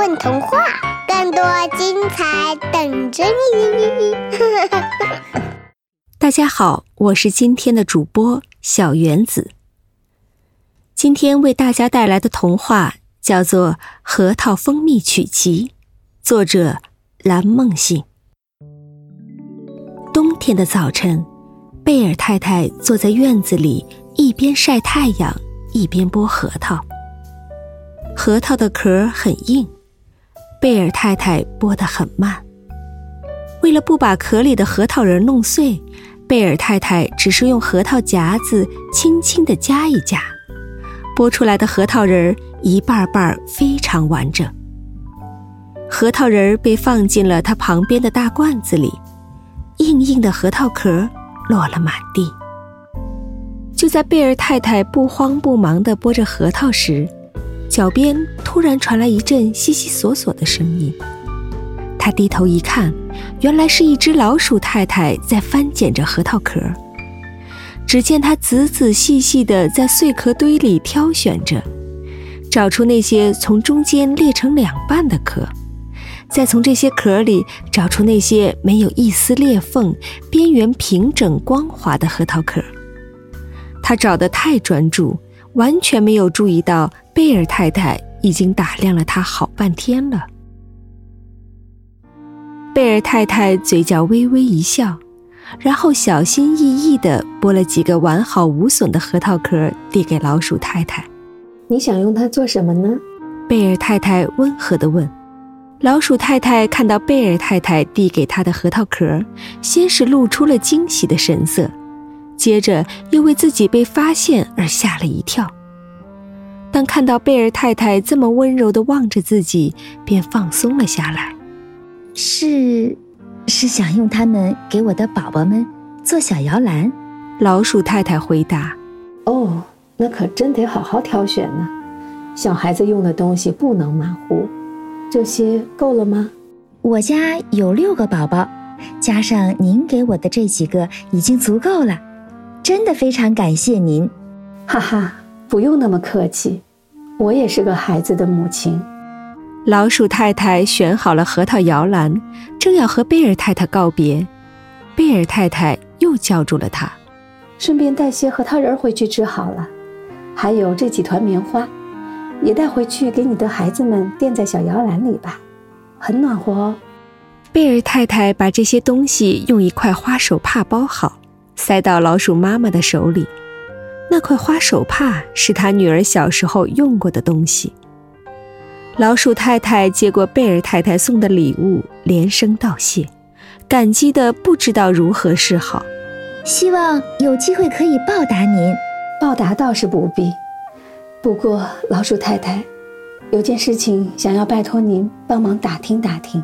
问童话，更多精彩等着你！大家好，我是今天的主播小原子。今天为大家带来的童话叫做《核桃蜂蜜曲奇》，作者蓝梦醒。冬天的早晨，贝尔太太坐在院子里，一边晒太阳，一边剥核桃。核桃的壳很硬，贝尔太太剥得很慢。为了不把壳里的核桃仁弄碎，贝尔太太只是用核桃夹子轻轻地夹一夹，剥出来的核桃仁儿一瓣瓣非常完整。核桃仁儿被放进了它旁边的大罐子里，硬硬的核桃壳落了满地。就在贝尔太太不慌不忙地剥着核桃时，脚边突然传来一阵悉悉索索的声音，他低头一看，原来是一只老鼠太太在翻捡着核桃壳。只见它仔仔细细地在碎壳堆里挑选着，找出那些从中间裂成两半的壳，再从这些壳里找出那些没有一丝裂缝、边缘平整光滑的核桃壳。他找得太专注，完全没有注意到。贝尔太太已经打量了他好半天了。贝尔太太嘴角微微一笑，然后小心翼翼地剥了几个完好无损的核桃壳，递给老鼠太太。“你想用它做什么呢？”贝尔太太温和地问。老鼠太太看到贝尔太太递给她的核桃壳，先是露出了惊喜的神色，接着又为自己被发现而吓了一跳。当看到贝尔太太这么温柔地望着自己，便放松了下来。是，是想用它们给我的宝宝们做小摇篮。老鼠太太回答：“哦，那可真得好好挑选呢。小孩子用的东西不能马虎。这些够了吗？我家有六个宝宝，加上您给我的这几个，已经足够了。真的非常感谢您。哈哈。”不用那么客气，我也是个孩子的母亲。老鼠太太选好了核桃摇篮，正要和贝尔太太告别，贝尔太太又叫住了她：“顺便带些核桃仁回去吃好了，还有这几团棉花，也带回去给你的孩子们垫在小摇篮里吧，很暖和哦。”贝尔太太把这些东西用一块花手帕包好，塞到老鼠妈妈的手里。那块花手帕是他女儿小时候用过的东西。老鼠太太接过贝尔太太送的礼物，连声道谢，感激的不知道如何是好。希望有机会可以报答您。报答倒是不必，不过老鼠太太有件事情想要拜托您帮忙打听打听。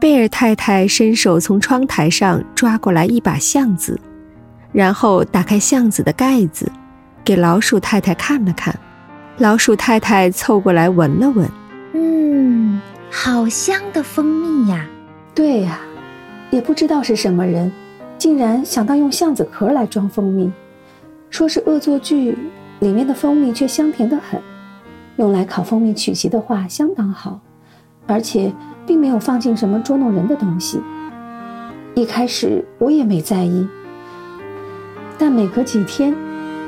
贝尔太太伸手从窗台上抓过来一把橡子，然后打开橡子的盖子。给老鼠太太看了看，老鼠太太凑过来闻了闻，嗯，好香的蜂蜜呀！对呀，也不知道是什么人，竟然想到用橡子壳来装蜂蜜，说是恶作剧，里面的蜂蜜却香甜的很，用来烤蜂蜜曲奇的话相当好，而且并没有放进什么捉弄人的东西。一开始我也没在意，但每隔几天。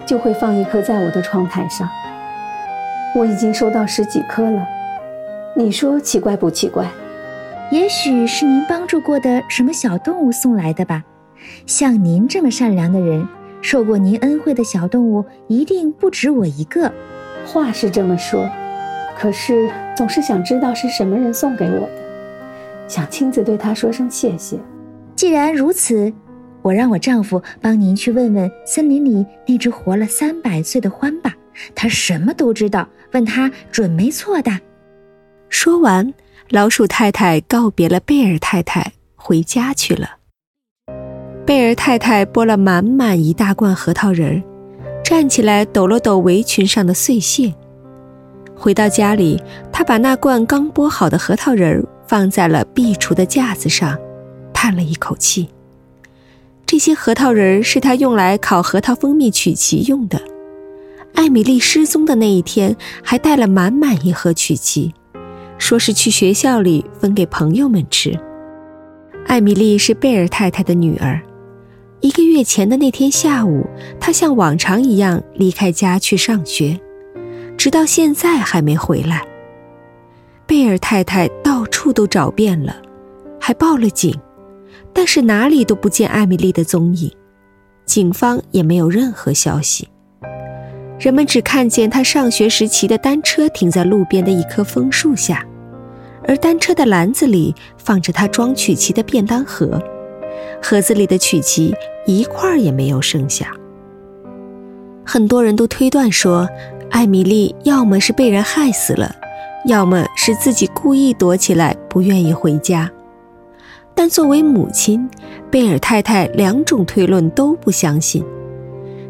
就会放一颗在我的窗台上。我已经收到十几颗了，你说奇怪不奇怪？也许是您帮助过的什么小动物送来的吧。像您这么善良的人，受过您恩惠的小动物一定不止我一个。话是这么说，可是总是想知道是什么人送给我的，想亲自对他说声谢谢。既然如此。我让我丈夫帮您去问问森林里那只活了三百岁的獾吧，他什么都知道，问他准没错的。说完，老鼠太太告别了贝尔太太，回家去了。贝尔太太剥了满满一大罐核桃仁儿，站起来抖了抖围裙上的碎屑。回到家里，她把那罐刚剥好的核桃仁儿放在了壁橱的架子上，叹了一口气。这些核桃仁儿是他用来烤核桃蜂蜜曲奇用的。艾米丽失踪的那一天，还带了满满一盒曲奇，说是去学校里分给朋友们吃。艾米丽是贝尔太太的女儿。一个月前的那天下午，她像往常一样离开家去上学，直到现在还没回来。贝尔太太到处都找遍了，还报了警，但是哪里都不见艾米丽的踪影，警方也没有任何消息。人们只看见她上学时骑的单车停在路边的一棵枫树下，而单车的篮子里放着她装曲奇的便当盒，盒子里的曲奇一块也没有剩下。很多人都推断说，艾米丽要么是被人害死了。要么是自己故意躲起来，不愿意回家。但作为母亲，贝尔太太两种推论都不相信。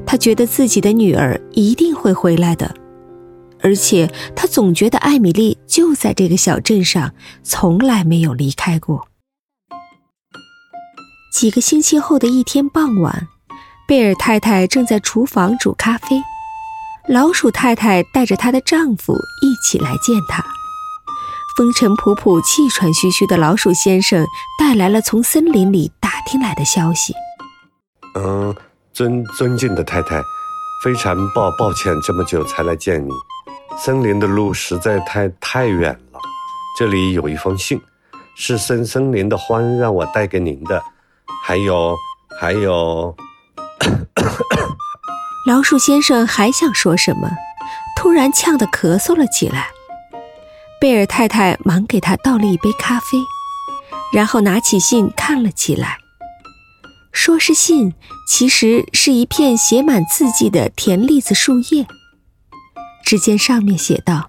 她觉得自己的女儿一定会回来的，而且她总觉得艾米丽就在这个小镇上，从来没有离开过。几个星期后的一天傍晚，贝尔太太正在厨房煮咖啡。老鼠太太带着她的丈夫一起来见她。风尘仆仆、气喘吁吁的老鼠先生带来了从森林里打听来的消息。嗯，尊尊敬的太太，非常抱抱歉这么久才来见你。森林的路实在太太远了。这里有一封信，是森森林的欢让我带给您的。还有，还有。老鼠先生还想说什么，突然呛得咳嗽了起来。贝尔太太忙给他倒了一杯咖啡，然后拿起信看了起来。说是信，其实是一片写满字迹的甜栗子树叶。只见上面写道：“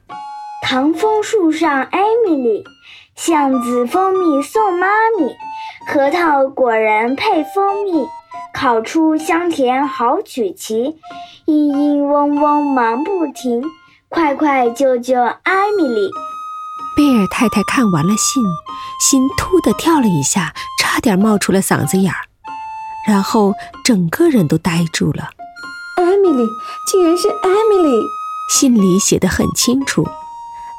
糖枫树上，艾米丽，橡子蜂蜜送妈咪，核桃果仁配蜂蜜。”烤出香甜好曲奇，嘤嘤嗡嗡忙不停，快快救救艾米丽！贝尔太太看完了信，心突的跳了一下，差点冒出了嗓子眼儿，然后整个人都呆住了。艾米丽，竟然是艾米丽！信里写的很清楚，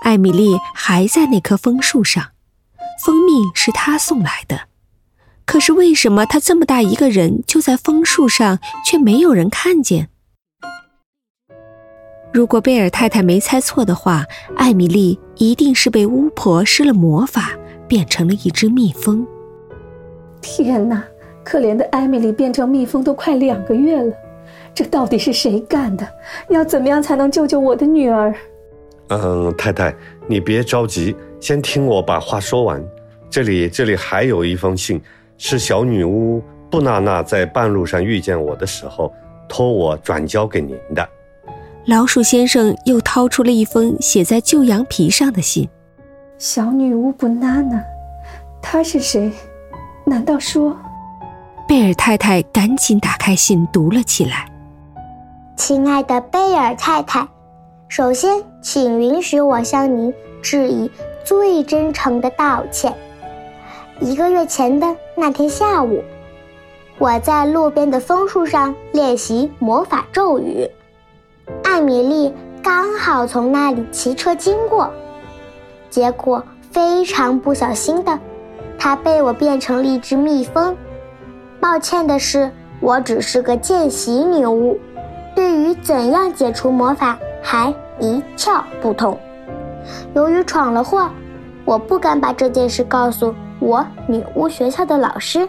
艾米丽还在那棵枫树上，蜂蜜是她送来的。可是为什么她这么大一个人就在枫树上，却没有人看见？如果贝尔太太没猜错的话，艾米丽一定是被巫婆施了魔法，变成了一只蜜蜂。天哪，可怜的艾米丽变成蜜蜂都快两个月了，这到底是谁干的？要怎么样才能救救我的女儿？嗯，太太，你别着急，先听我把话说完。这里，这里还有一封信。是小女巫布娜娜在半路上遇见我的时候，托我转交给您的。老鼠先生又掏出了一封写在旧羊皮上的信。小女巫布娜娜，她是谁？难道说……贝尔太太赶紧打开信读了起来。亲爱的贝尔太太，首先，请允许我向您致以最真诚的道歉。一个月前的那天下午，我在路边的枫树上练习魔法咒语。艾米丽刚好从那里骑车经过，结果非常不小心的，她被我变成了一只蜜蜂。抱歉的是，我只是个见习女巫，对于怎样解除魔法还一窍不通。由于闯了祸，我不敢把这件事告诉。我女巫学校的老师，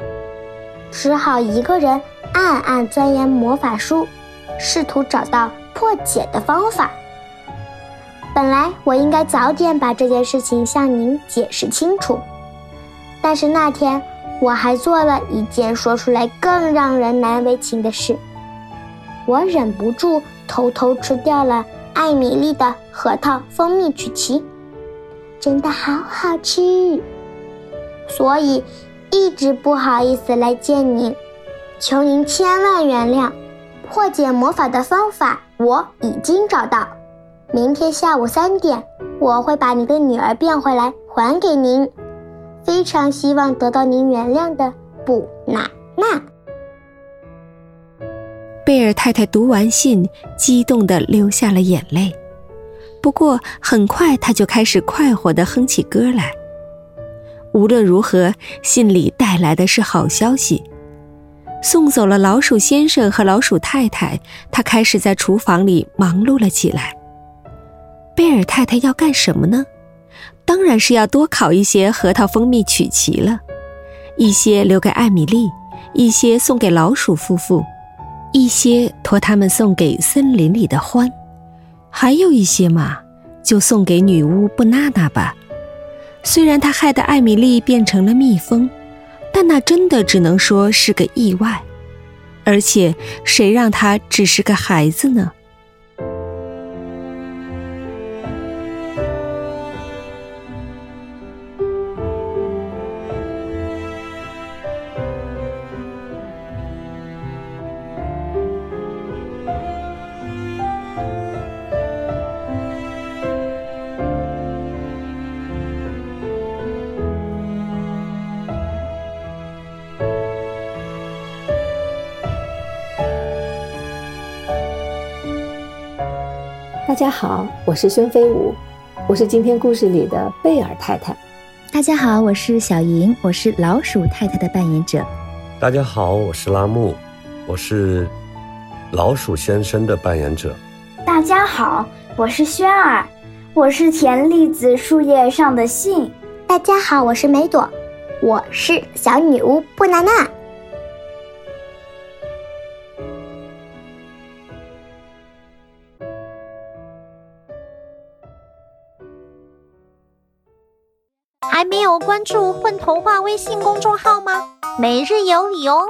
只好一个人暗暗钻研魔法书，试图找到破解的方法。本来我应该早点把这件事情向您解释清楚，但是那天我还做了一件说出来更让人难为情的事，我忍不住偷偷吃掉了艾米丽的核桃蜂蜜曲奇，真的好好吃。所以，一直不好意思来见您，求您千万原谅。破解魔法的方法我已经找到，明天下午三点，我会把你的女儿变回来还给您。非常希望得到您原谅的布娜娜。贝尔太太读完信，激动地流下了眼泪。不过很快她就开始快活地哼起歌来。无论如何，信里带来的是好消息。送走了老鼠先生和老鼠太太，他开始在厨房里忙碌了起来。贝尔太太要干什么呢？当然是要多烤一些核桃蜂蜜曲奇了，一些留给艾米丽，一些送给老鼠夫妇，一些托他们送给森林里的獾，还有一些嘛，就送给女巫布娜娜吧。虽然她害得艾米丽变成了蜜蜂，但那真的只能说是个意外。而且，谁让他只是个孩子呢？大家好，我是宣飞舞，我是今天故事里的贝尔太太。大家好，我是小莹，我是老鼠太太的扮演者。大家好，我是拉木，我是老鼠先生的扮演者。大家好，我是轩儿，我是甜栗子树叶上的信。大家好，我是梅朵，我是小女巫布娜娜。关注“混童话”微信公众号吗？每日有礼哦！